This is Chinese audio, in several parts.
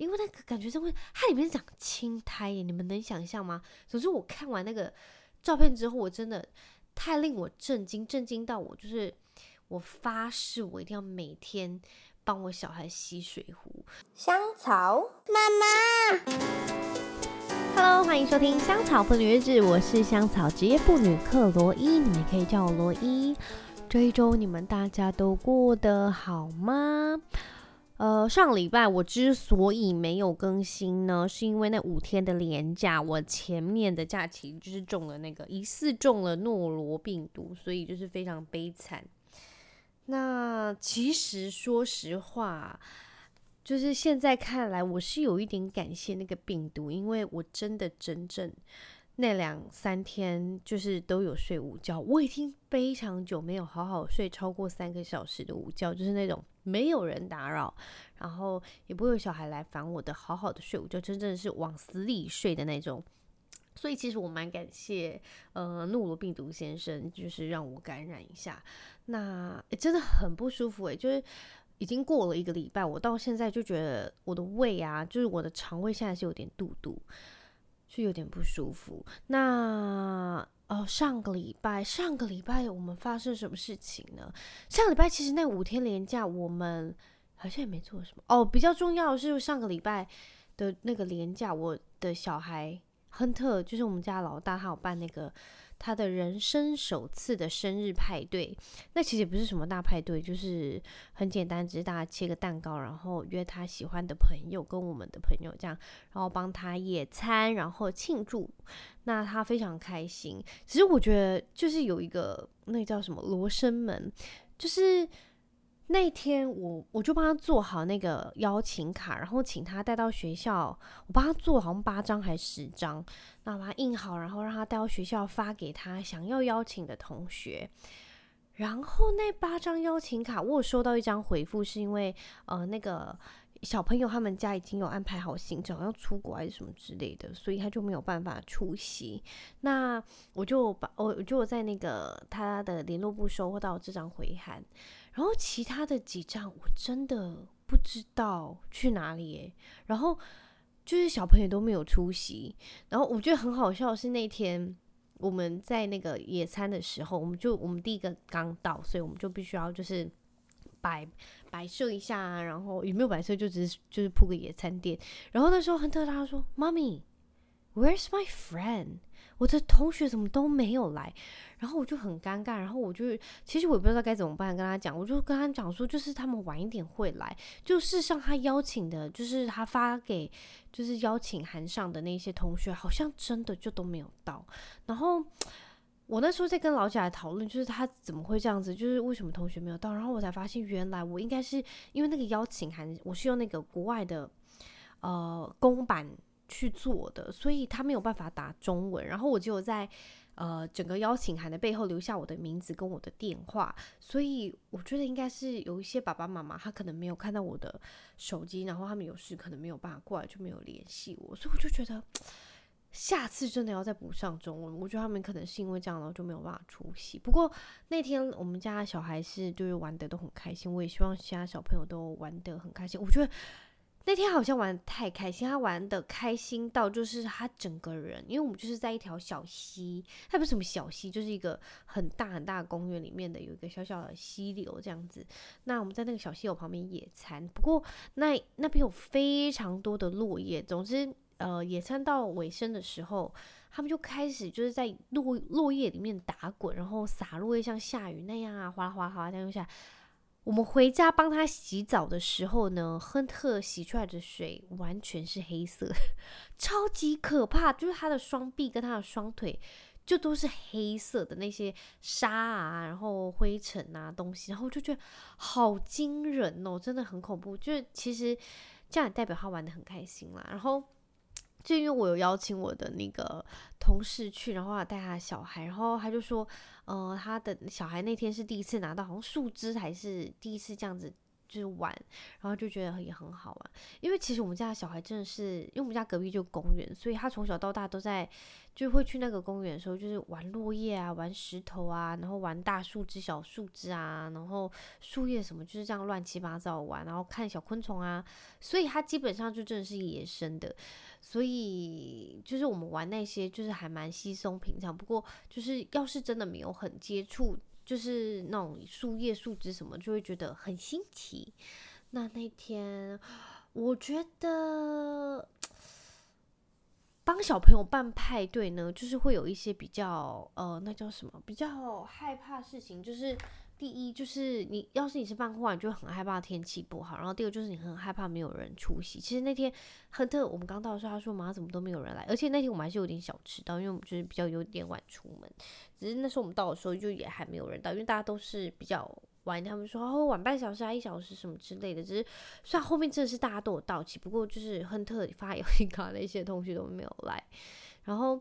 因为那个感觉真会，它里面长青苔耶，你们能想象吗？总之我看完那个照片之后，我真的太令我震惊，震惊到我就是我发誓，我一定要每天帮我小孩洗水壶。香草妈妈，Hello，欢迎收听香草妇女日志，我是香草职业妇女克罗伊，你们可以叫我罗伊。这一周你们大家都过得好吗？呃，上礼拜我之所以没有更新呢，是因为那五天的连假，我前面的假期就是中了那个疑似中了诺罗病毒，所以就是非常悲惨。那其实说实话，就是现在看来，我是有一点感谢那个病毒，因为我真的真正。那两三天就是都有睡午觉，我已经非常久没有好好睡超过三个小时的午觉，就是那种没有人打扰，然后也不会有小孩来烦我的，好好的睡午觉，真正是往死里睡的那种。所以其实我蛮感谢，呃，诺罗病毒先生，就是让我感染一下，那真的很不舒服诶，就是已经过了一个礼拜，我到现在就觉得我的胃啊，就是我的肠胃现在是有点肚肚。就有点不舒服。那哦，上个礼拜，上个礼拜我们发生什么事情呢？上个礼拜其实那五天连假，我们好像也没做什么。哦，比较重要的是上个礼拜的那个连假，我的小孩亨特，就是我们家老大，他有办那个。他的人生首次的生日派对，那其实也不是什么大派对，就是很简单，只是大家切个蛋糕，然后约他喜欢的朋友跟我们的朋友这样，然后帮他野餐，然后庆祝。那他非常开心。其实我觉得就是有一个那叫什么罗生门，就是。那天我我就帮他做好那个邀请卡，然后请他带到学校。我帮他做好像八张还是十张，那把它印好，然后让他带到学校发给他想要邀请的同学。然后那八张邀请卡，我有收到一张回复，是因为呃那个小朋友他们家已经有安排好行程，要出国还是什么之类的，所以他就没有办法出席。那我就把我就在那个他的联络部收获到这张回函。然后其他的几张我真的不知道去哪里耶，然后就是小朋友都没有出席，然后我觉得很好笑的是那天我们在那个野餐的时候，我们就我们第一个刚到，所以我们就必须要就是摆摆设一下，然后有没有摆设就只是就是铺个野餐垫，然后那时候亨特他说：“妈咪，Where's my friend？” 我的同学怎么都没有来，然后我就很尴尬，然后我就其实我也不知道该怎么办，跟他讲，我就跟他讲说，就是他们晚一点会来，就事实上他邀请的，就是他发给就是邀请函上的那些同学，好像真的就都没有到。然后我那时候在跟老贾讨论，就是他怎么会这样子，就是为什么同学没有到，然后我才发现原来我应该是因为那个邀请函，我是用那个国外的呃公版。去做的，所以他没有办法打中文，然后我只有在呃整个邀请函的背后留下我的名字跟我的电话，所以我觉得应该是有一些爸爸妈妈他可能没有看到我的手机，然后他们有事可能没有办法过来，就没有联系我，所以我就觉得下次真的要再补上中文。我觉得他们可能是因为这样，然后就没有办法出席。不过那天我们家的小孩是就是玩得都很开心，我也希望其他小朋友都玩得很开心。我觉得。那天好像玩得太开心，他玩得开心到就是他整个人，因为我们就是在一条小溪，它不是什么小溪，就是一个很大很大的公园里面的有一个小小的溪流这样子。那我们在那个小溪流旁边野餐，不过那那边有非常多的落叶。总之，呃，野餐到尾声的时候，他们就开始就是在落落叶里面打滚，然后洒落叶像下雨那样啊，哗啦哗啦哗啦这样下。我们回家帮他洗澡的时候呢，亨特洗出来的水完全是黑色，超级可怕。就是他的双臂跟他的双腿就都是黑色的那些沙啊，然后灰尘啊东西，然后就觉得好惊人哦，真的很恐怖。就是其实这样也代表他玩得很开心啦。然后。就因为我有邀请我的那个同事去，然后带他的小孩，然后他就说，呃，他的小孩那天是第一次拿到好像树枝，还是第一次这样子就是玩，然后就觉得也很好玩。因为其实我们家的小孩真的是，因为我们家隔壁就公园，所以他从小到大都在，就会去那个公园的时候，就是玩落叶啊，玩石头啊，然后玩大树枝、小树枝啊，然后树叶什么，就是这样乱七八糟玩，然后看小昆虫啊，所以他基本上就真的是野生的。所以就是我们玩那些，就是还蛮稀松平常。不过就是要是真的没有很接触。就是那种树叶、树枝什么，就会觉得很新奇。那那天，我觉得帮小朋友办派对呢，就是会有一些比较呃，那叫什么？比较害怕事情，就是。第一就是你，要是你是办户，你就很害怕天气不好。然后第二就是你很害怕没有人出席。其实那天亨特我们刚到的时候，他说：“妈，怎么都没有人来？”而且那天我们还是有点小迟到，因为我们就是比较有点晚出门。只是那时候我们到的时候就也还没有人到，因为大家都是比较晚。他们说哦，晚半小时啊，一小时什么之类的。只是虽然后面真的是大家都有到齐，不过就是亨特发邀请 卡那些同学都没有来。然后。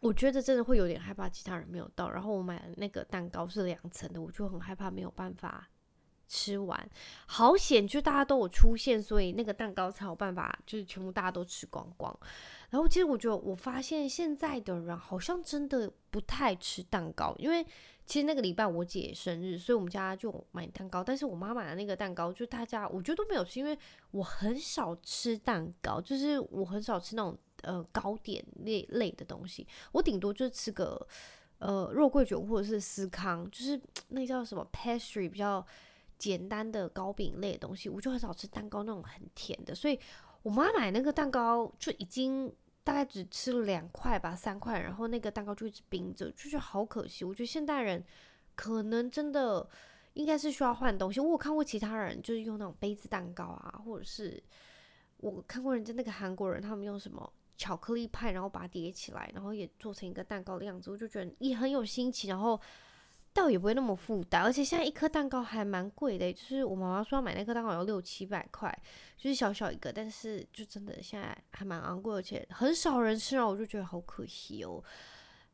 我觉得真的会有点害怕，其他人没有到。然后我买了那个蛋糕是两层的，我就很害怕没有办法吃完。好险，就大家都有出现，所以那个蛋糕才有办法，就是全部大家都吃光光。然后其实我觉得，我发现现在的人好像真的不太吃蛋糕，因为其实那个礼拜我姐生日，所以我们家就买蛋糕。但是我妈买的那个蛋糕，就大家我觉得都没有吃，因为我很少吃蛋糕，就是我很少吃那种。呃，糕点类类的东西，我顶多就吃个呃肉桂卷或者是司康，就是那叫什么 pastry 比较简单的糕饼类的东西，我就很少吃蛋糕那种很甜的。所以我妈买那个蛋糕就已经大概只吃了两块吧，三块，然后那个蛋糕就一直冰着，就觉得好可惜。我觉得现代人可能真的应该是需要换东西。我有看过其他人就是用那种杯子蛋糕啊，或者是我看过人家那个韩国人他们用什么。巧克力派，然后把它叠起来，然后也做成一个蛋糕的样子，我就觉得也很有新奇，然后倒也不会那么负担，而且现在一颗蛋糕还蛮贵的，就是我妈妈说要买那颗蛋糕要六七百块，就是小小一个，但是就真的现在还蛮昂贵，而且很少人吃，然后我就觉得好可惜哦。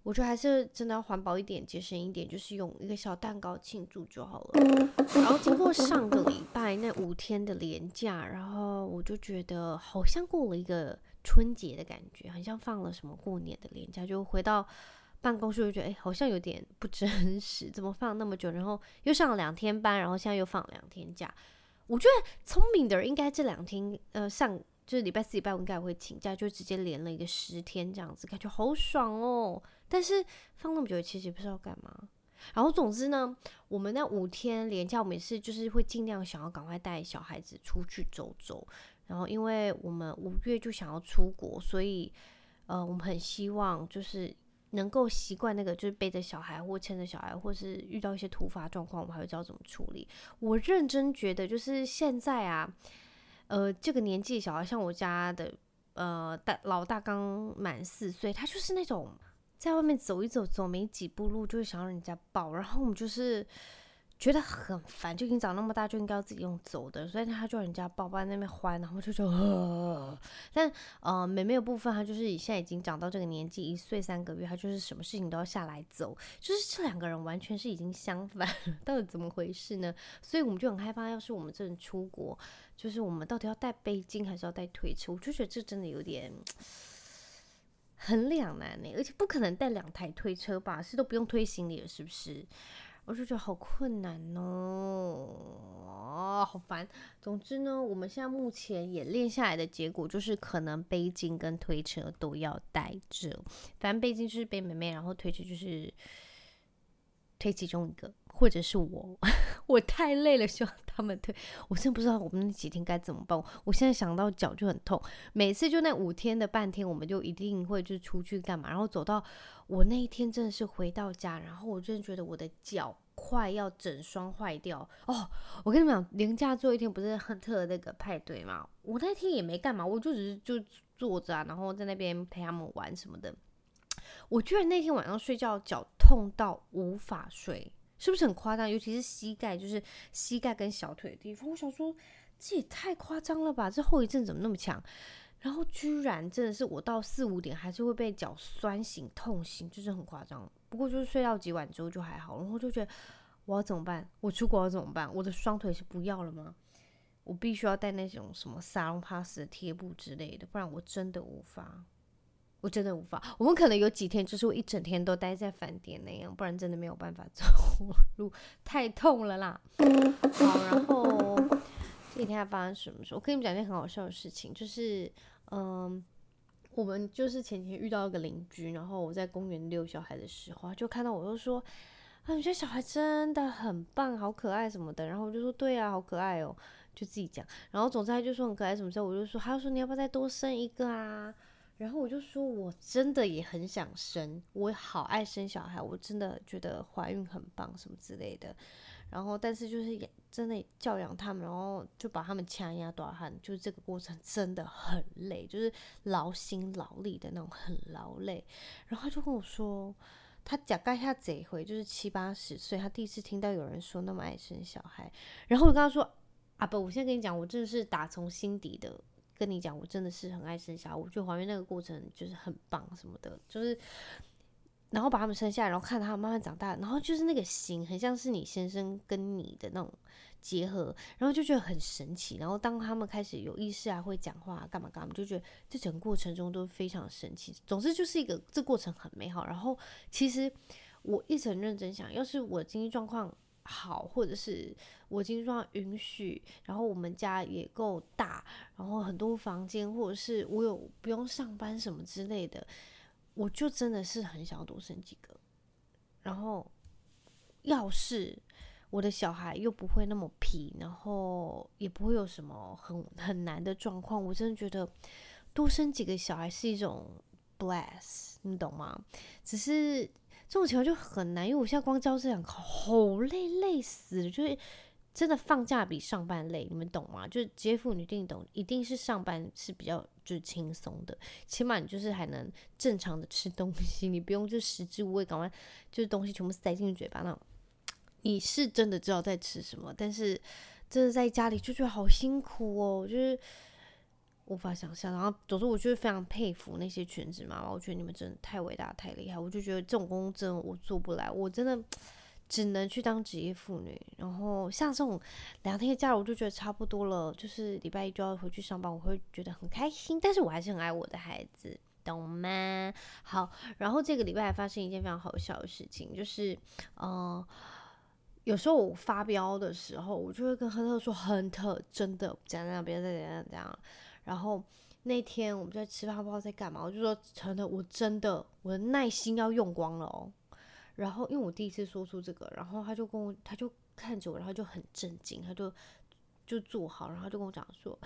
我觉得还是真的要环保一点，节省一点，就是用一个小蛋糕庆祝就好了。然后经过上个礼拜那五天的连假，然后我就觉得好像过了一个。春节的感觉，很像放了什么过年的连假，就回到办公室就觉得，哎，好像有点不真实，怎么放那么久？然后又上了两天班，然后现在又放两天假。我觉得聪明的人应该这两天，呃，上就是礼拜四、礼拜五应该会请假，就直接连了一个十天这样子，感觉好爽哦。但是放那么久，其实不知道干嘛。然后总之呢，我们那五天连假，我们也是就是会尽量想要赶快带小孩子出去走走。然后，因为我们五月就想要出国，所以，呃，我们很希望就是能够习惯那个，就是背着小孩或牵着小孩，或是遇到一些突发状况，我们还会知道怎么处理。我认真觉得，就是现在啊，呃，这个年纪小孩，像我家的，呃，大老大刚满四岁，他就是那种在外面走一走，走没几步路就会想要人家抱，然后我们就是。觉得很烦，就已经长那么大，就应该要自己用走的，所以他就人家抱抱在那边欢，然后就说，但呃，妹妹的部分，她就是现在已经长到这个年纪，一岁三个月，她就是什么事情都要下来走，就是这两个人完全是已经相反，到底怎么回事呢？所以我们就很害怕，要是我们真的出国，就是我们到底要带背巾还是要带推车？我就觉得这真的有点很两难呢，而且不可能带两台推车吧？是都不用推行李了，是不是？我就觉得好困难哦，好烦。总之呢，我们现在目前演练下来的结果就是，可能背巾跟推车都要带着。反正背巾就是背妹妹，然后推车就是推其中一个，或者是我。我太累了，希望他们推。我真的不知道我们那几天该怎么办。我现在想到脚就很痛。每次就那五天的半天，我们就一定会就出去干嘛，然后走到。我那一天真的是回到家，然后我真的觉得我的脚快要整双坏掉哦！我跟你们讲，年假最后一天不是亨特那个派对嘛？我那天也没干嘛，我就只是就坐着啊，然后在那边陪他们玩什么的。我居然那天晚上睡觉脚痛到无法睡，是不是很夸张？尤其是膝盖，就是膝盖跟小腿的地方。我想说，这也太夸张了吧？这后遗症怎么那么强？然后居然真的是我到四五点还是会被脚酸醒痛醒，就是很夸张。不过就是睡到几晚之后就还好，然后就觉得我要怎么办？我出国要怎么办？我的双腿是不要了吗？我必须要带那种什么沙龙 pass 的贴布之类的，不然我真的无法，我真的无法。我们可能有几天就是我一整天都待在饭店那样，不然真的没有办法走 路，太痛了啦。好，然后这几天发生什么事？我跟你们讲件很好笑的事情，就是嗯。我们就是前几天遇到一个邻居，然后我在公园遛小孩的时候，就看到我就说：“啊，你觉得小孩真的很棒，好可爱什么的。”然后我就说：“对啊，好可爱哦。”就自己讲。然后总之他就说很可爱什么时候，我就说：“他就说你要不要再多生一个啊？”然后我就说：“我真的也很想生，我好爱生小孩，我真的觉得怀孕很棒什么之类的。”然后，但是就是真的教养他们，然后就把他们掐压大汉，就是这个过程 真的很累，就是劳心劳力的那种，很劳累。然后他就跟我说，他讲盖下这一回就是七八十岁，他第一次听到有人说那么爱生小孩。然后我跟他说，啊不，我现在跟你讲，我真的是打从心底的跟你讲，我真的是很爱生小孩，我觉得怀孕那个过程就是很棒什么的，就是。然后把他们生下来，然后看他们慢慢长大，然后就是那个心，很像是你先生跟你的那种结合，然后就觉得很神奇。然后当他们开始有意识啊，会讲话，干嘛干嘛，就觉得这整个过程中都非常神奇。总之就是一个这过程很美好。然后其实我一直很认真想，要是我经济状况好，或者是我经济状允许，然后我们家也够大，然后很多房间，或者是我有不用上班什么之类的。我就真的是很想要多生几个，然后要是我的小孩又不会那么皮，然后也不会有什么很很难的状况，我真的觉得多生几个小孩是一种 bless，你懂吗？只是这种情况就很难，因为我现在光教这两个好累，累死了，就是。真的放假比上班累，你们懂吗？就是职业妇女一定懂，一定是上班是比较就是轻松的，起码你就是还能正常的吃东西，你不用就食之无味，赶快就是东西全部塞进嘴巴那种。你是真的知道在吃什么，但是真的在家里就觉得好辛苦哦，就是无法想象。然后总之，我就是非常佩服那些全职妈妈，我觉得你们真的太伟大太厉害，我就觉得这种工作真的我做不来，我真的。只能去当职业妇女，然后像这种两天的假，我就觉得差不多了。就是礼拜一就要回去上班，我会觉得很开心。但是我还是很爱我的孩子，懂吗？好，然后这个礼拜还发生一件非常好笑的事情，就是，嗯、有时候我发飙的时候，我就会跟亨特说：“亨特，真的怎样怎样，别再怎样怎样。”然后那天我们在吃饭，不知道在干嘛，我就说：“亨特，我真的我的耐心要用光了哦。”然后，因为我第一次说出这个，然后他就跟我，他就看着我，然后就很震惊，他就就坐好，然后就跟我讲说：“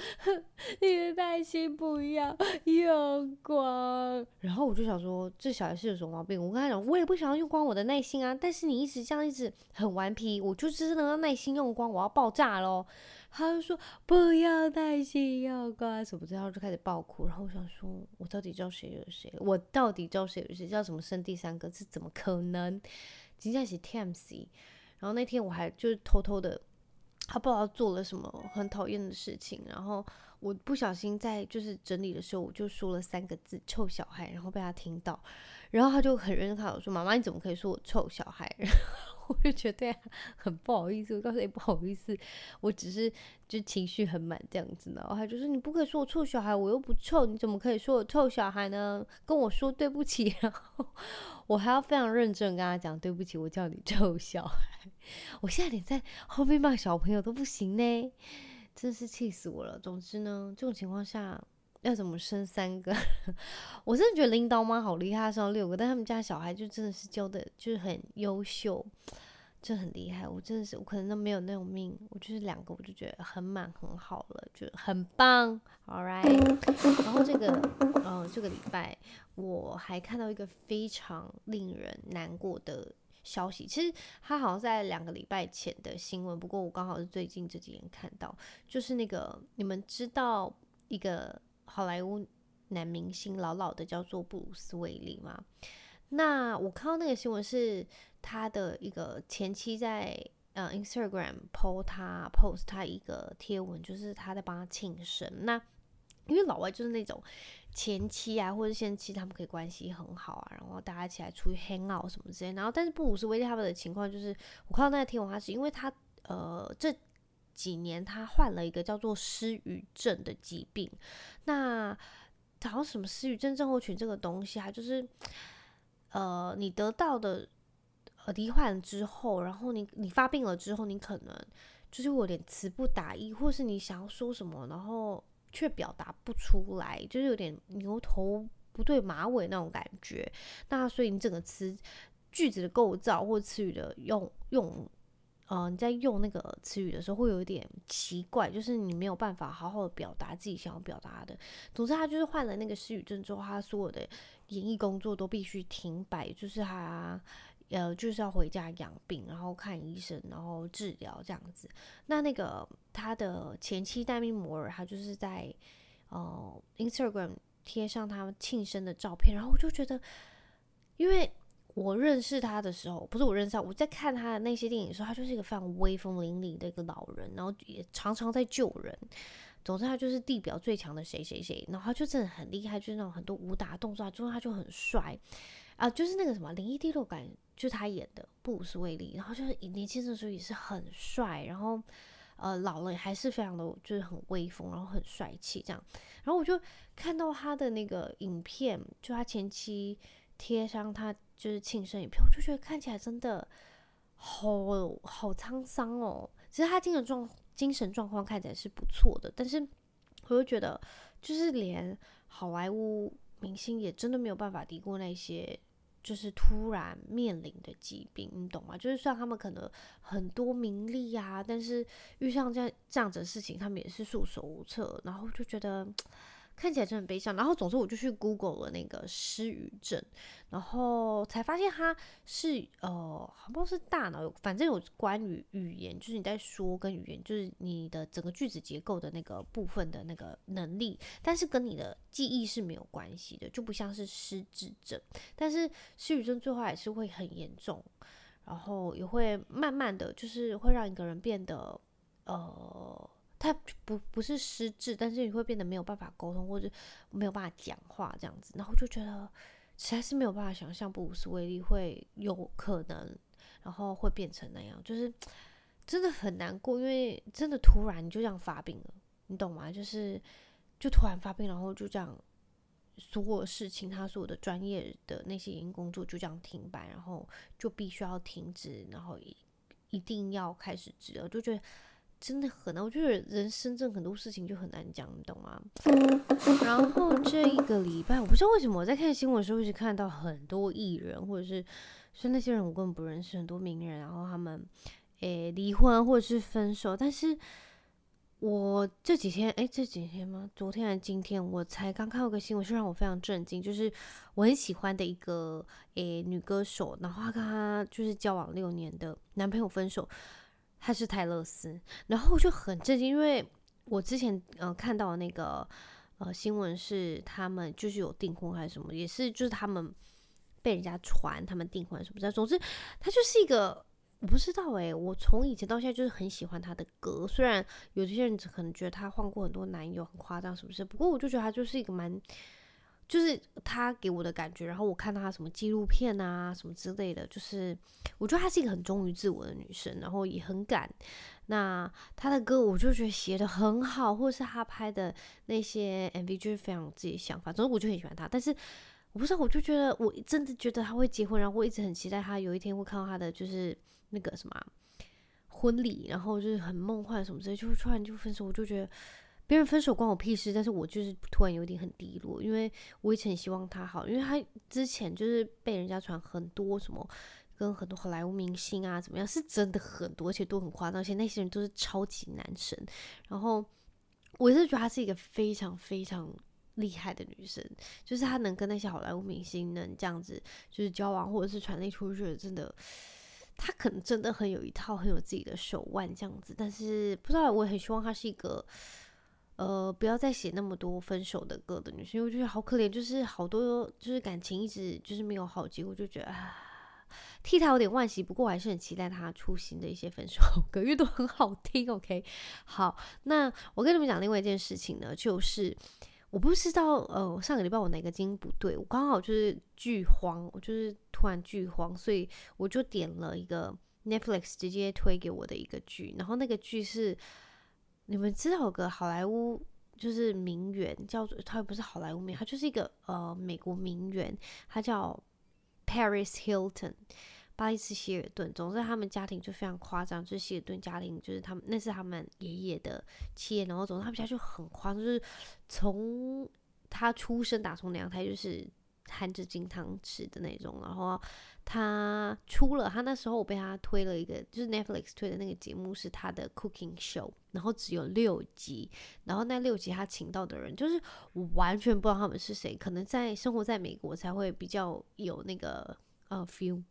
你的耐心不要用光。”然后我就想说，这小孩是有什么毛病？我跟他讲，我也不想要用光我的耐心啊，但是你一直这样一直很顽皮，我就是真的要耐心用光，我要爆炸喽。他就说不要耐心要乖什么之后就开始爆哭，然后我想说，我到底招谁惹谁？我到底招谁惹谁？叫什么生第三个？这怎么可能？今天是 TMC，然后那天我还就是偷偷的，他不知道做了什么很讨厌的事情，然后我不小心在就是整理的时候，我就说了三个字“臭小孩”，然后被他听到，然后他就很认真看我说：“妈妈，你怎么可以说我臭小孩？” 我就觉得很不好意思，我告诉你不好意思，我只是就情绪很满这样子呢。然后他就说，你不可以说我臭小孩，我又不臭，你怎么可以说我臭小孩呢？跟我说对不起，然后我还要非常认真跟他讲对不起，我叫你臭小孩。我现在连在后面骂小朋友都不行呢，真是气死我了。总之呢，这种情况下。要怎么生三个？我真的觉得领导妈好厉害，生六个，但他们家小孩就真的是教的，就是很优秀，就很厉害。我真的是，我可能都没有那种命，我就是两个，我就觉得很满很好了，就很棒。All right，然后这个，嗯、呃，这个礼拜我还看到一个非常令人难过的消息。其实他好像在两个礼拜前的新闻，不过我刚好是最近这几天看到，就是那个你们知道一个。好莱坞男明星老老的叫做布鲁斯威利嘛？那我看到那个新闻是他的一个前妻在呃 Instagram post 他 post 他一个贴文，就是他在帮他庆生。那因为老外就是那种前妻啊或者前妻，他们可以关系很好啊，然后大家一起来出去 hang out 什么之类。然后但是布鲁斯威利他们的情况就是，我看到那个天王，他是因为他呃这几年他患了一个叫做失语症的疾病，那好像什么失语症症候群这个东西啊，就是呃你得到的。呃，罹患之后，然后你你发病了之后，你可能就是有点词不达意，或是你想要说什么，然后却表达不出来，就是有点牛头不对马尾那种感觉。那所以你整个词句子的构造或词语的用用，呃，你在用那个词语的时候会有一点奇怪，就是你没有办法好好的表达自己想要表达的。总之，他就是患了那个失语症之后，他所有的演艺工作都必须停摆，就是他。呃，就是要回家养病，然后看医生，然后治疗这样子。那那个他的前妻黛咪摩尔，他就是在呃 Instagram 贴上他庆生的照片，然后我就觉得，因为我认识他的时候，不是我认识他，我在看他的那些电影的时候，他就是一个非常威风凛凛的一个老人，然后也常常在救人。总之，他就是地表最强的谁谁谁，然后他就真的很厉害，就是那种很多武打动作，之后他就很帅啊，就是那个什么灵异第六感。就是他演的布鲁斯威利，然后就是年轻的时候也是很帅，然后呃老了还是非常的就是很威风，然后很帅气这样。然后我就看到他的那个影片，就他前妻贴上他就是庆生影片，我就觉得看起来真的好好沧桑哦。其实他精神状精神状况看起来是不错的，但是我就觉得就是连好莱坞明星也真的没有办法敌过那些。就是突然面临的疾病，你懂吗？就是虽然他们可能很多名利啊，但是遇上这样这样子的事情，他们也是束手无策，然后就觉得。看起来就很悲伤，然后总之我就去 Google 了那个失语症，然后才发现它是呃，好像是大脑有，反正有关于语言，就是你在说跟语言，就是你的整个句子结构的那个部分的那个能力，但是跟你的记忆是没有关系的，就不像是失智症，但是失语症最后还是会很严重，然后也会慢慢的就是会让一个人变得呃。他不不是失智，但是你会变得没有办法沟通，或者没有办法讲话这样子，然后就觉得实在是没有办法想象布鲁斯威利会有可能，然后会变成那样，就是真的很难过，因为真的突然就这样发病了，你懂吗？就是就突然发病，然后就这样所有事情，他所有的专业的那些营工作就这样停摆，然后就必须要停止，然后一一定要开始治疗，就觉得。真的很难，我觉得人生这很多事情就很难讲，你懂吗？然后这一个礼拜，我不知道为什么我在看新闻的时候一直看到很多艺人，或者是说那些人我根本不认识，很多名人，然后他们诶离婚或者是分手。但是我这几天，诶这几天吗？昨天还是今天，我才刚看到个新闻，是让我非常震惊，就是我很喜欢的一个诶女歌手，然后她跟她就是交往六年的男朋友分手。他是泰勒斯，然后我就很震惊，因为我之前呃看到那个呃新闻是他们就是有订婚还是什么，也是就是他们被人家传他们订婚什么的。总之，他就是一个我不知道诶、我从以前到现在就是很喜欢他的歌，虽然有些人可能觉得他换过很多男友很夸张，是不是？不过我就觉得他就是一个蛮。就是他给我的感觉，然后我看到他什么纪录片啊，什么之类的，就是我觉得她是一个很忠于自我的女生，然后也很敢。那她的歌，我就觉得写的很好，或者是她拍的那些 MV，就是非常有自己想法。总之，我就很喜欢她。但是我不知道，我就觉得我真的觉得他会结婚，然后我一直很期待他有一天会看到他的就是那个什么婚礼，然后就是很梦幻什么之类，就突然就分手，我就觉得。别人分手关我屁事，但是我就是突然有点很低落，因为我以前很希望他好，因为他之前就是被人家传很多什么跟很多好莱坞明星啊怎么样，是真的很多，而且都很夸张，而且那些人都是超级男神。然后我是觉得她是一个非常非常厉害的女生，就是她能跟那些好莱坞明星能这样子就是交往，或者是传递出去，真的，她可能真的很有一套，很有自己的手腕这样子。但是不知道，我很希望她是一个。呃，不要再写那么多分手的歌的女生，因为我觉得好可怜，就是好多就是感情一直就是没有好结果，就觉得，替他有点惋惜。不过我还是很期待他出新的一些分手歌，因为都很好听。OK，好，那我跟你们讲另外一件事情呢，就是我不知道，呃，上个礼拜我哪个经不对，我刚好就是剧荒，我就是突然剧荒，所以我就点了一个 Netflix 直接推给我的一个剧，然后那个剧是你们知道有个好莱坞就是名媛，叫做他不是好莱坞名，她就是一个呃美国名媛，她叫 Paris Hilton。巴黎斯希尔顿，总之他们家庭就非常夸张，就是希尔顿家庭，就是他们那是他们爷爷的企业，然后总之他们家就很夸张，就是从他出生打从娘胎就是含着金汤匙的那种，然后他出了他那时候我被他推了一个，就是 Netflix 推的那个节目是他的 Cooking Show，然后只有六集，然后那六集他请到的人就是我完全不知道他们是谁，可能在生活在美国才会比较有那个呃 feel。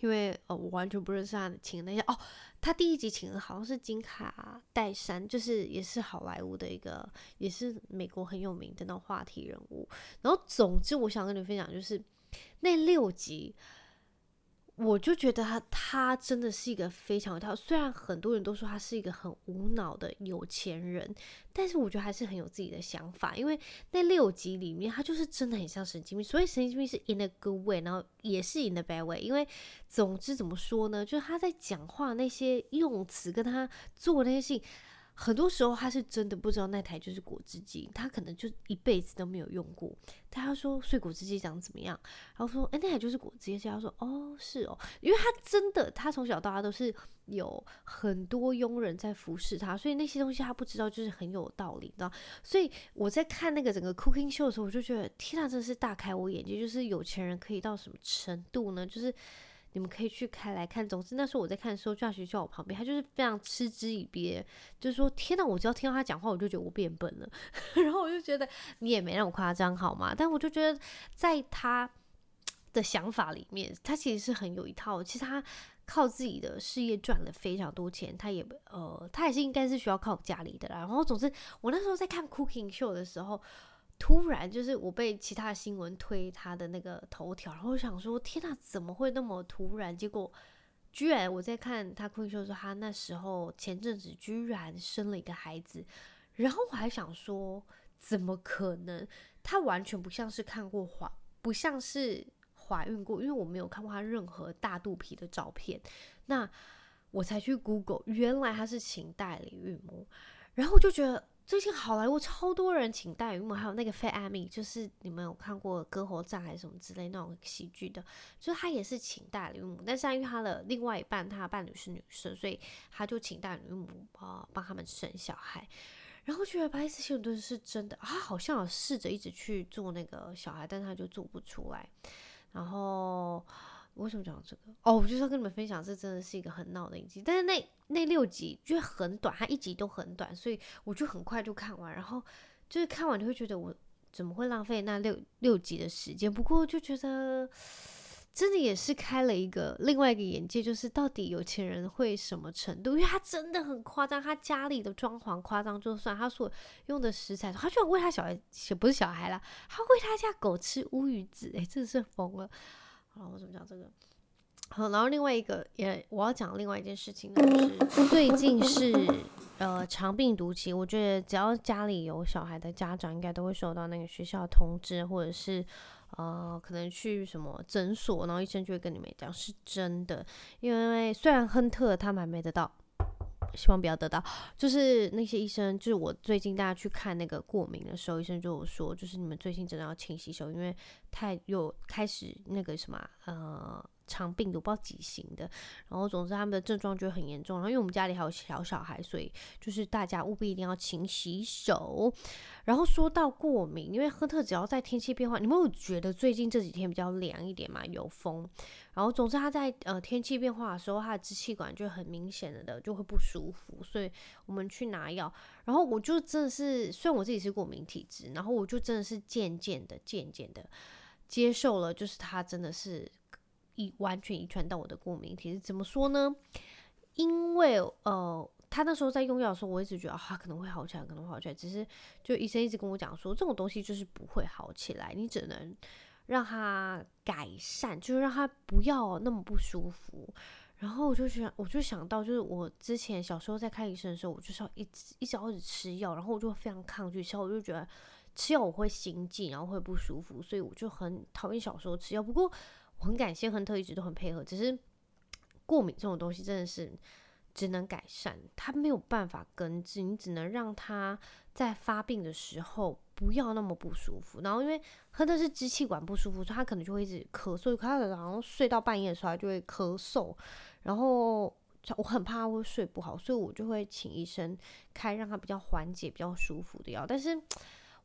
因为呃，我完全不认识他请的那些哦，他第一集请的好像是金卡戴珊，就是也是好莱坞的一个，也是美国很有名的那种话题人物。然后总之，我想跟你分享就是那六集。我就觉得他他真的是一个非常有他，虽然很多人都说他是一个很无脑的有钱人，但是我觉得还是很有自己的想法。因为那六集里面，他就是真的很像神经病，所以神经病是 in a good way，然后也是 in a bad way。因为总之怎么说呢，就是他在讲话那些用词，跟他做那些事情。很多时候他是真的不知道那台就是果汁机，他可能就一辈子都没有用过。他说：“所以果汁机长怎么样？”然后说：“哎，那台就是果汁机。”他说：“哦，是哦，因为他真的，他从小到大都是有很多佣人在服侍他，所以那些东西他不知道，就是很有道理，知道？所以我在看那个整个 cooking show 的时候，我就觉得天啊，真的是大开我眼界，就是有钱人可以到什么程度呢？就是。你们可以去开来看。总之那时候我在看的时候，就在学校我旁边，他就是非常嗤之以鼻，就说：“天哪！我只要听到他讲话，我就觉得我变笨了。”然后我就觉得你也没那么夸张好吗？但我就觉得在他的想法里面，他其实是很有一套。其实他靠自己的事业赚了非常多钱，他也呃，他也是应该是需要靠家里的啦。然后总之，我那时候在看 Cooking Show 的时候。突然就是我被其他新闻推他的那个头条，然后我想说天哪，怎么会那么突然？结果居然我在看他 Cooking Show 说他那时候前阵子居然生了一个孩子，然后我还想说怎么可能？他完全不像是看过怀，不像是怀孕过，因为我没有看过他任何大肚皮的照片。那我才去 Google，原来他是请代理孕母，然后我就觉得。最近好莱坞超多人请代理孕母，还有那个 Fat Amy，就是你们有看过《歌喉战》还是什么之类那种喜剧的，就是他也是请代理孕母，但是因为他的另外一半他的伴侣是女生，所以他就请代理孕母啊帮他们生小孩。然后觉得巴里斯希顿是真的，他好像有试着一直去做那个小孩，但他就做不出来。然后。为什么讲这个？哦，我就是要跟你们分享，这真的是一个很闹的一集。但是那那六集就很短，它一集都很短，所以我就很快就看完。然后就是看完你会觉得我怎么会浪费那六六集的时间？不过就觉得真的也是开了一个另外一个眼界，就是到底有钱人会什么程度？因为他真的很夸张，他家里的装潢夸张就算，他所用的食材，他居然喂他小孩，不是小孩啦，他喂他家狗吃乌鱼子，哎，真的是疯了。好，我怎么讲这个？好，然后另外一个也我要讲另外一件事情呢，就是最近是呃长病毒期，我觉得只要家里有小孩的家长，应该都会收到那个学校通知，或者是呃可能去什么诊所，然后医生就会跟你们讲是真的，因为虽然亨特他们还没得到。希望不要得到，就是那些医生，就是我最近大家去看那个过敏的时候，医生就有说，就是你们最近真的要勤洗手，因为太又开始那个什么呃。肠病毒不知道几型的，然后总之他们的症状就很严重。然后因为我们家里还有小小孩，所以就是大家务必一定要勤洗手。然后说到过敏，因为亨特只要在天气变化，你们有觉得最近这几天比较凉一点嘛？有风，然后总之他在呃天气变化的时候，他的支气管就很明显的的就会不舒服，所以我们去拿药。然后我就真的是，虽然我自己是过敏体质，然后我就真的是渐渐的、渐渐的接受了，就是他真的是。遗完全遗传到我的过敏体质，怎么说呢？因为呃，他那时候在用药的时候，我一直觉得啊，他可能会好起来，可能会好起来。只是就医生一直跟我讲说，这种东西就是不会好起来，你只能让他改善，就是让他不要那么不舒服。然后我就觉得，我就想到，就是我之前小时候在看医生的时候，我就是要一直一直要一直吃药，然后我就非常抗拒吃，我就觉得吃药我会心悸，然后会不舒服，所以我就很讨厌小时候吃药。不过我很感谢亨特一直都很配合，只是过敏这种东西真的是只能改善，它没有办法根治，你只能让它在发病的时候不要那么不舒服。然后因为亨特是支气管不舒服，所以他可能就会一直咳嗽，他可能好像睡到半夜的时候他就会咳嗽，然后。我很怕他会睡不好，所以我就会请医生开让他比较缓解、比较舒服的药。但是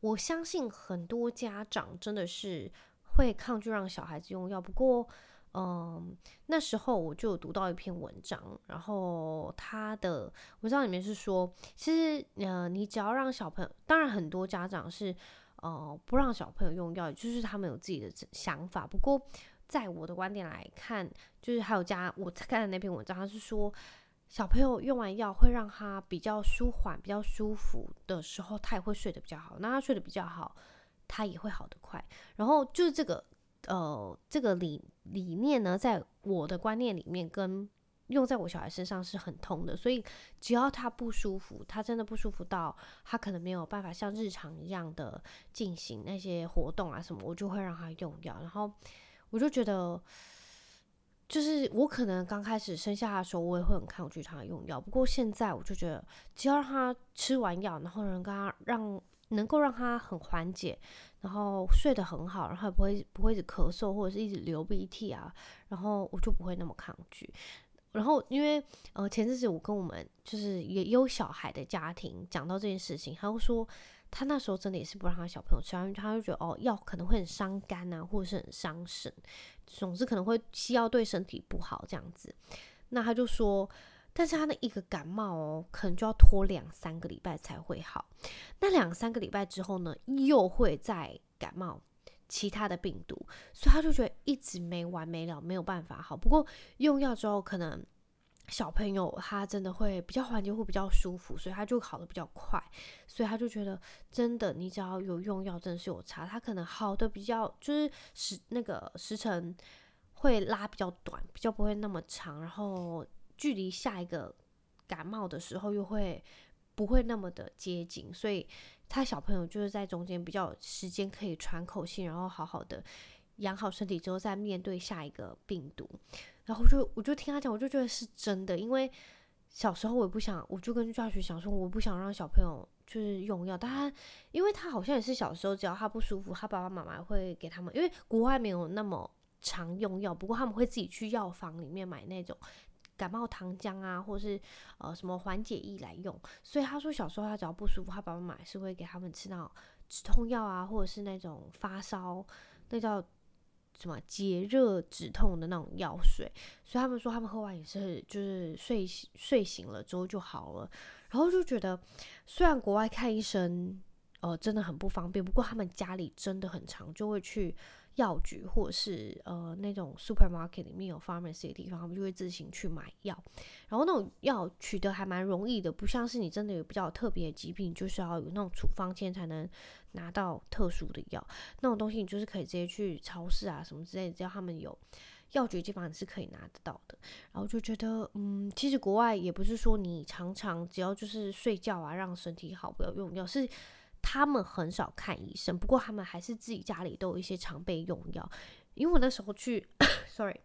我相信很多家长真的是会抗拒让小孩子用药。不过，嗯，那时候我就读到一篇文章，然后他的文章里面是说，其实，呃，你只要让小朋友，当然很多家长是，呃，不让小朋友用药，就是他们有自己的想法。不过，在我的观点来看，就是还有家我看的那篇文章，他是说小朋友用完药会让他比较舒缓、比较舒服的时候，他也会睡得比较好。那他睡得比较好，他也会好得快。然后就是这个呃这个理理念呢，在我的观念里面跟用在我小孩身上是很通的。所以只要他不舒服，他真的不舒服到他可能没有办法像日常一样的进行那些活动啊什么，我就会让他用药。然后。我就觉得，就是我可能刚开始生下的时候，我也会很抗拒他用药。不过现在，我就觉得，只要让他吃完药，然后能跟他让能够让他很缓解，然后睡得很好，然后也不会不会一直咳嗽或者是一直流鼻涕啊，然后我就不会那么抗拒。然后因为呃前阵子我跟我们就是也有小孩的家庭讲到这件事情，他就说。他那时候真的也是不让他小朋友吃，因为他就觉得哦，药可能会很伤肝啊，或者是很伤肾，总之可能会西药对身体不好这样子。那他就说，但是他那一个感冒哦，可能就要拖两三个礼拜才会好。那两三个礼拜之后呢，又会再感冒其他的病毒，所以他就觉得一直没完没了，没有办法好。不过用药之后可能。小朋友他真的会比较缓解，会比较舒服，所以他就好得比较快，所以他就觉得真的，你只要有用药，真的是有差。他可能好的比较就是时那个时程会拉比较短，比较不会那么长，然后距离下一个感冒的时候又会不会那么的接近，所以他小朋友就是在中间比较时间可以喘口气，然后好好的养好身体之后再面对下一个病毒。然后就我就听他讲，我就觉得是真的，因为小时候我也不想，我就跟教学想说，我不想让小朋友就是用药，但他因为他好像也是小时候，只要他不舒服，他爸爸妈妈会给他们，因为国外没有那么常用药，不过他们会自己去药房里面买那种感冒糖浆啊，或是呃什么缓解液来用，所以他说小时候他只要不舒服，他爸爸妈妈是会给他们吃那种止痛药啊，或者是那种发烧那叫。什么解热止痛的那种药水，所以他们说他们喝完也是，就是睡睡醒了之后就好了。然后就觉得，虽然国外看医生，呃，真的很不方便，不过他们家里真的很常，就会去。药局或者是呃那种 supermarket 里面有 pharmacy 的地方，他们就会自行去买药。然后那种药取得还蛮容易的，不像是你真的有比较特别的疾病，就是要有那种处方签才能拿到特殊的药。那种东西你就是可以直接去超市啊什么之类的，只要他们有药局的地方你是可以拿得到的。然后就觉得嗯，其实国外也不是说你常常只要就是睡觉啊，让身体好不要用药是。他们很少看医生，不过他们还是自己家里都有一些常备用药。因为我那时候去，sorry，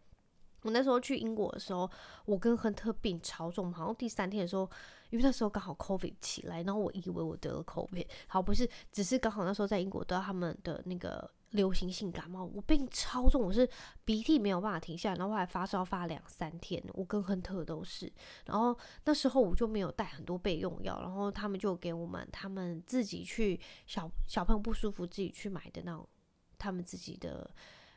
我那时候去英国的时候，我跟亨特病超重，好像第三天的时候，因为那时候刚好 COVID 起来，然后我以为我得了 COVID，好不是，只是刚好那时候在英国得到他们的那个。流行性感冒，我病超重，我是鼻涕没有办法停下来，然后还发烧发两三天，我跟亨特都是。然后那时候我就没有带很多备用药，然后他们就给我们他们自己去小小朋友不舒服自己去买的那种，他们自己的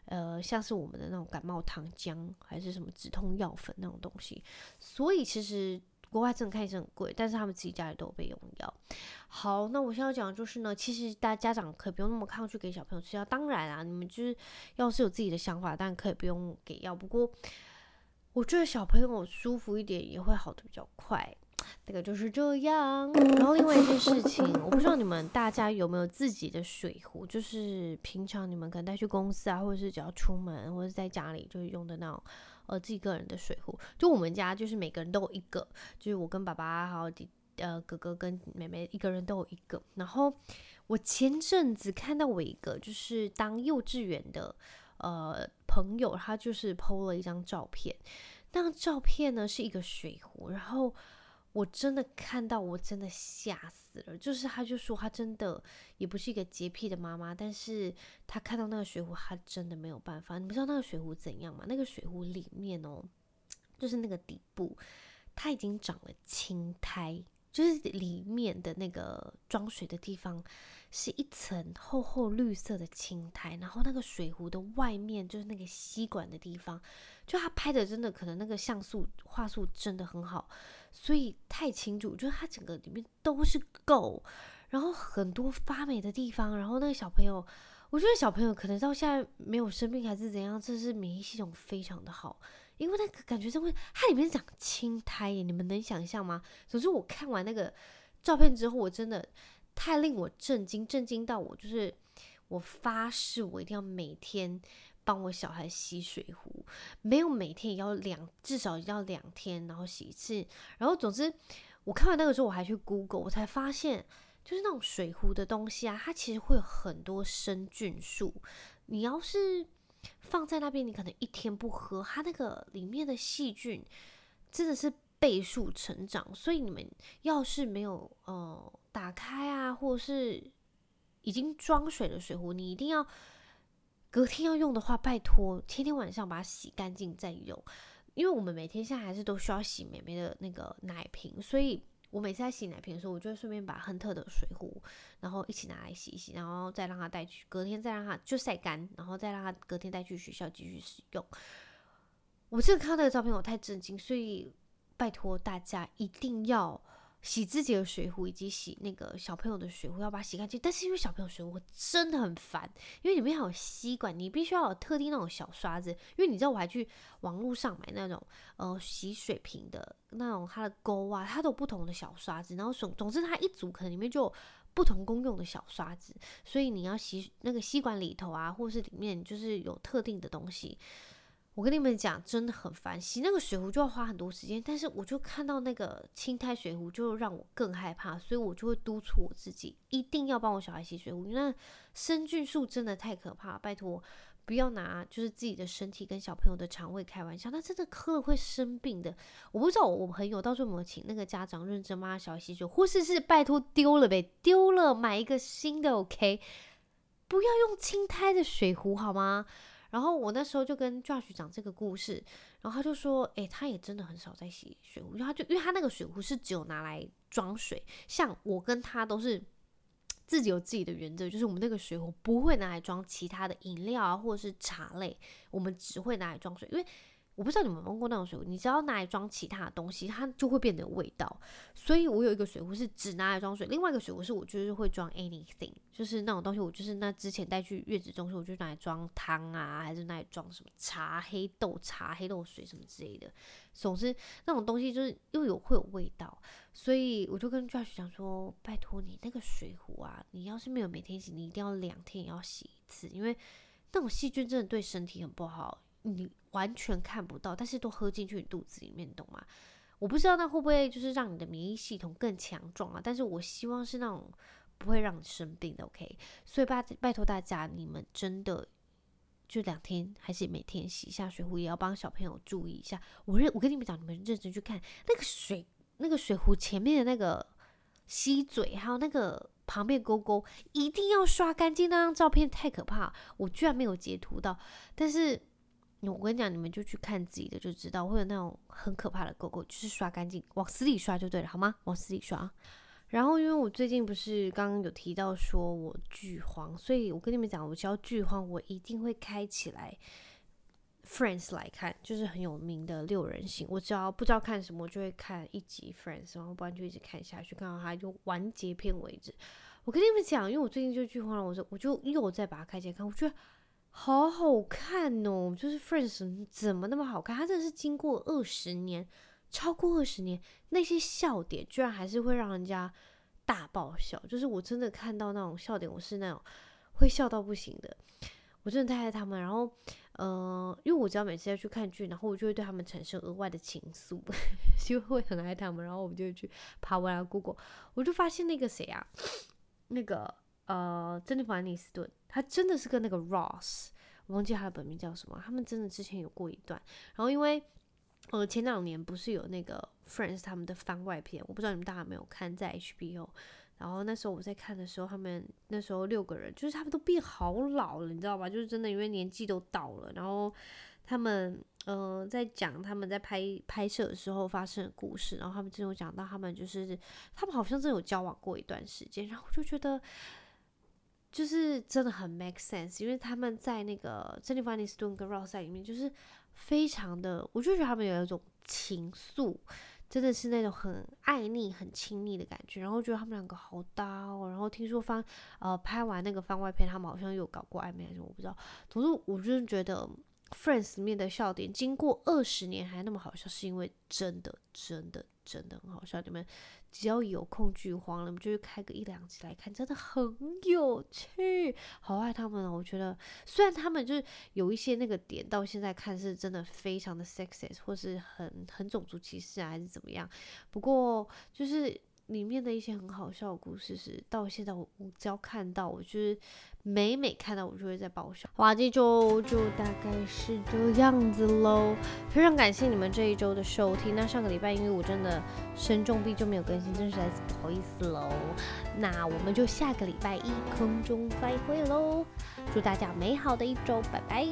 呃像是我们的那种感冒糖浆还是什么止痛药粉那种东西，所以其实。国外真的看医生很贵，但是他们自己家里都有备用药。好，那我现在要讲的就是呢，其实大家长可以不用那么抗拒给小朋友吃药。当然啊，你们就是要是有自己的想法，但可以不用给药。不过我觉得小朋友舒服一点也会好的比较快。那个就是这样。然后另外一件事情，我不知道你们大家有没有自己的水壶，就是平常你们可能带去公司啊，或者是只要出门或者在家里就是用的那种。呃，自己个人的水壶，就我们家就是每个人都有一个，就是我跟爸爸还有弟呃哥哥跟妹妹一个人都有一个。然后我前阵子看到我一个就是当幼稚园的呃朋友，他就是 PO 了一张照片，那张照片呢是一个水壶，然后我真的看到我真的吓死了，就是他就说他真的也不是一个洁癖的妈妈，但是他看到那个水壶，他真的没有办法。你们知道那个水壶怎样吗？那个水壶里面哦，就是那个底部，它已经长了青苔。就是里面的那个装水的地方是一层厚厚绿色的青苔，然后那个水壶的外面就是那个吸管的地方，就他拍的真的可能那个像素画素真的很好，所以太清楚，就是它整个里面都是垢，然后很多发霉的地方，然后那个小朋友，我觉得小朋友可能到现在没有生病还是怎样，这是免疫系统非常的好。因为那个感觉真会，它里面长青苔，你们能想象吗？总之我看完那个照片之后，我真的太令我震惊，震惊到我就是我发誓，我一定要每天帮我小孩洗水壶，没有每天也要两，至少要两天，然后洗一次。然后总之我看完那个时候，我还去 Google，我才发现就是那种水壶的东西啊，它其实会有很多生菌素，你要是。放在那边，你可能一天不喝，它那个里面的细菌真的是倍数成长。所以你们要是没有呃打开啊，或者是已经装水的水壶，你一定要隔天要用的话，拜托天天晚上把它洗干净再用。因为我们每天现在还是都需要洗妹妹的那个奶瓶，所以。我每次在洗奶瓶的时候，我就会顺便把亨特的水壶，然后一起拿来洗一洗，然后再让它带去，隔天再让它就晒干，然后再让它隔天带去学校继续使用。我这个看到那个照片，我太震惊，所以拜托大家一定要。洗自己的水壶以及洗那个小朋友的水壶，要把它洗干净。但是因为小朋友水壶真的很烦，因为里面还有吸管，你必须要有特定那种小刷子。因为你知道，我还去网络上买那种呃洗水瓶的那种它的钩啊，它都有不同的小刷子。然后总总之，它一组可能里面就有不同功用的小刷子，所以你要洗那个吸管里头啊，或是里面就是有特定的东西。我跟你们讲，真的很烦，洗那个水壶就要花很多时间。但是我就看到那个青苔水壶，就让我更害怕，所以我就会督促我自己，一定要帮我小孩洗水壶。因为那生菌素真的太可怕，拜托不要拿就是自己的身体跟小朋友的肠胃开玩笑，那真的喝了会生病的。我不知道我朋友到时候有没有请那个家长认真帮他小孩洗水，或是是拜托丢了呗，丢了买一个新的，OK，不要用青苔的水壶好吗？然后我那时候就跟 Josh 讲这个故事，然后他就说：“诶，他也真的很少在洗水壶，因为他就因为他那个水壶是只有拿来装水，像我跟他都是自己有自己的原则，就是我们那个水壶不会拿来装其他的饮料啊，或者是茶类，我们只会拿来装水，因为。”我不知道你们有没有用过那种水壶，你只要拿来装其他的东西，它就会变得有味道。所以我有一个水壶是只拿来装水，另外一个水壶是我就是会装 anything，就是那种东西，我就是那之前带去月子中心，我就拿来装汤啊，还是拿来装什么茶、黑豆茶、黑豆水什么之类的。总之那种东西就是又有会有味道，所以我就跟 Josh 讲说，拜托你那个水壶啊，你要是没有每天洗，你一定要两天也要洗一次，因为那种细菌真的对身体很不好。你完全看不到，但是都喝进去你肚子里面，懂吗？我不知道那会不会就是让你的免疫系统更强壮啊？但是我希望是那种不会让你生病的，OK？所以拜拜托大家，你们真的就两天还是每天洗一下水壶，也要帮小朋友注意一下。我认我跟你们讲，你们认真去看那个水，那个水壶前面的那个吸嘴，还有那个旁边勾勾，一定要刷干净。那张照片太可怕，我居然没有截图到，但是。我跟你讲，你们就去看自己的就知道，会有那种很可怕的狗狗，就是刷干净，往死里刷就对了，好吗？往死里刷。然后，因为我最近不是刚刚有提到说我剧荒，所以我跟你们讲，我只要剧荒，我一定会开起来 Friends 来看，就是很有名的六人行。我只要不知道看什么，我就会看一集 Friends，然后不然就一直看下去，看到它就完结篇为止。我跟你们讲，因为我最近就剧荒了，我就我就又再把它开起来看，我觉得。好好看哦，就是 Friends 怎么那么好看？它真的是经过二十年，超过二十年，那些笑点居然还是会让人家大爆笑。就是我真的看到那种笑点，我是那种会笑到不行的。我真的太爱他们。然后，呃，因为我只要每次要去看剧，然后我就会对他们产生额外的情愫，就会很爱他们。然后我们就去爬文啊，Google，我就发现那个谁啊，那个呃，珍妮弗·安妮斯顿，他真的是跟那个 Ross，我忘记他的本名叫什么，他们真的之前有过一段。然后因为呃前两年不是有那个 Friends 他们的番外篇，我不知道你们大家有没有看在 HBO。然后那时候我在看的时候，他们那时候六个人就是他们都变好老了，你知道吧？就是真的因为年纪都到了，然后他们呃在讲他们在拍拍摄的时候发生的故事，然后他们真有讲到他们就是他们好像真有交往过一段时间，然后我就觉得就是真的很 make sense，因为他们在那个珍妮弗·安妮斯顿跟 Ross 里面就是非常的，我就觉得他们有一种情愫。真的是那种很爱腻、很亲密的感觉，然后觉得他们两个好搭哦。然后听说方呃拍完那个番外篇，他们好像又搞过暧昧还是，我不知道。总之，我就是觉得。Friends 面的笑点，经过二十年还那么好笑，是因为真的、真的、真的很好笑。你们只要有空剧荒了，你们就去开个一两集来看，真的很有趣。好爱他们哦！我觉得虽然他们就是有一些那个点，到现在看是真的非常的 sexist，或是很很种族歧视啊，还是怎么样。不过就是。里面的一些很好笑的故事是到现在我我只要看到，我就是每每看到我就会在爆笑。哇，这周就大概是这样子喽，非常感谢你们这一周的收听。那上个礼拜因为我真的生重病就没有更新，真是实在是不好意思喽。那我们就下个礼拜一空中再会喽，祝大家美好的一周，拜拜。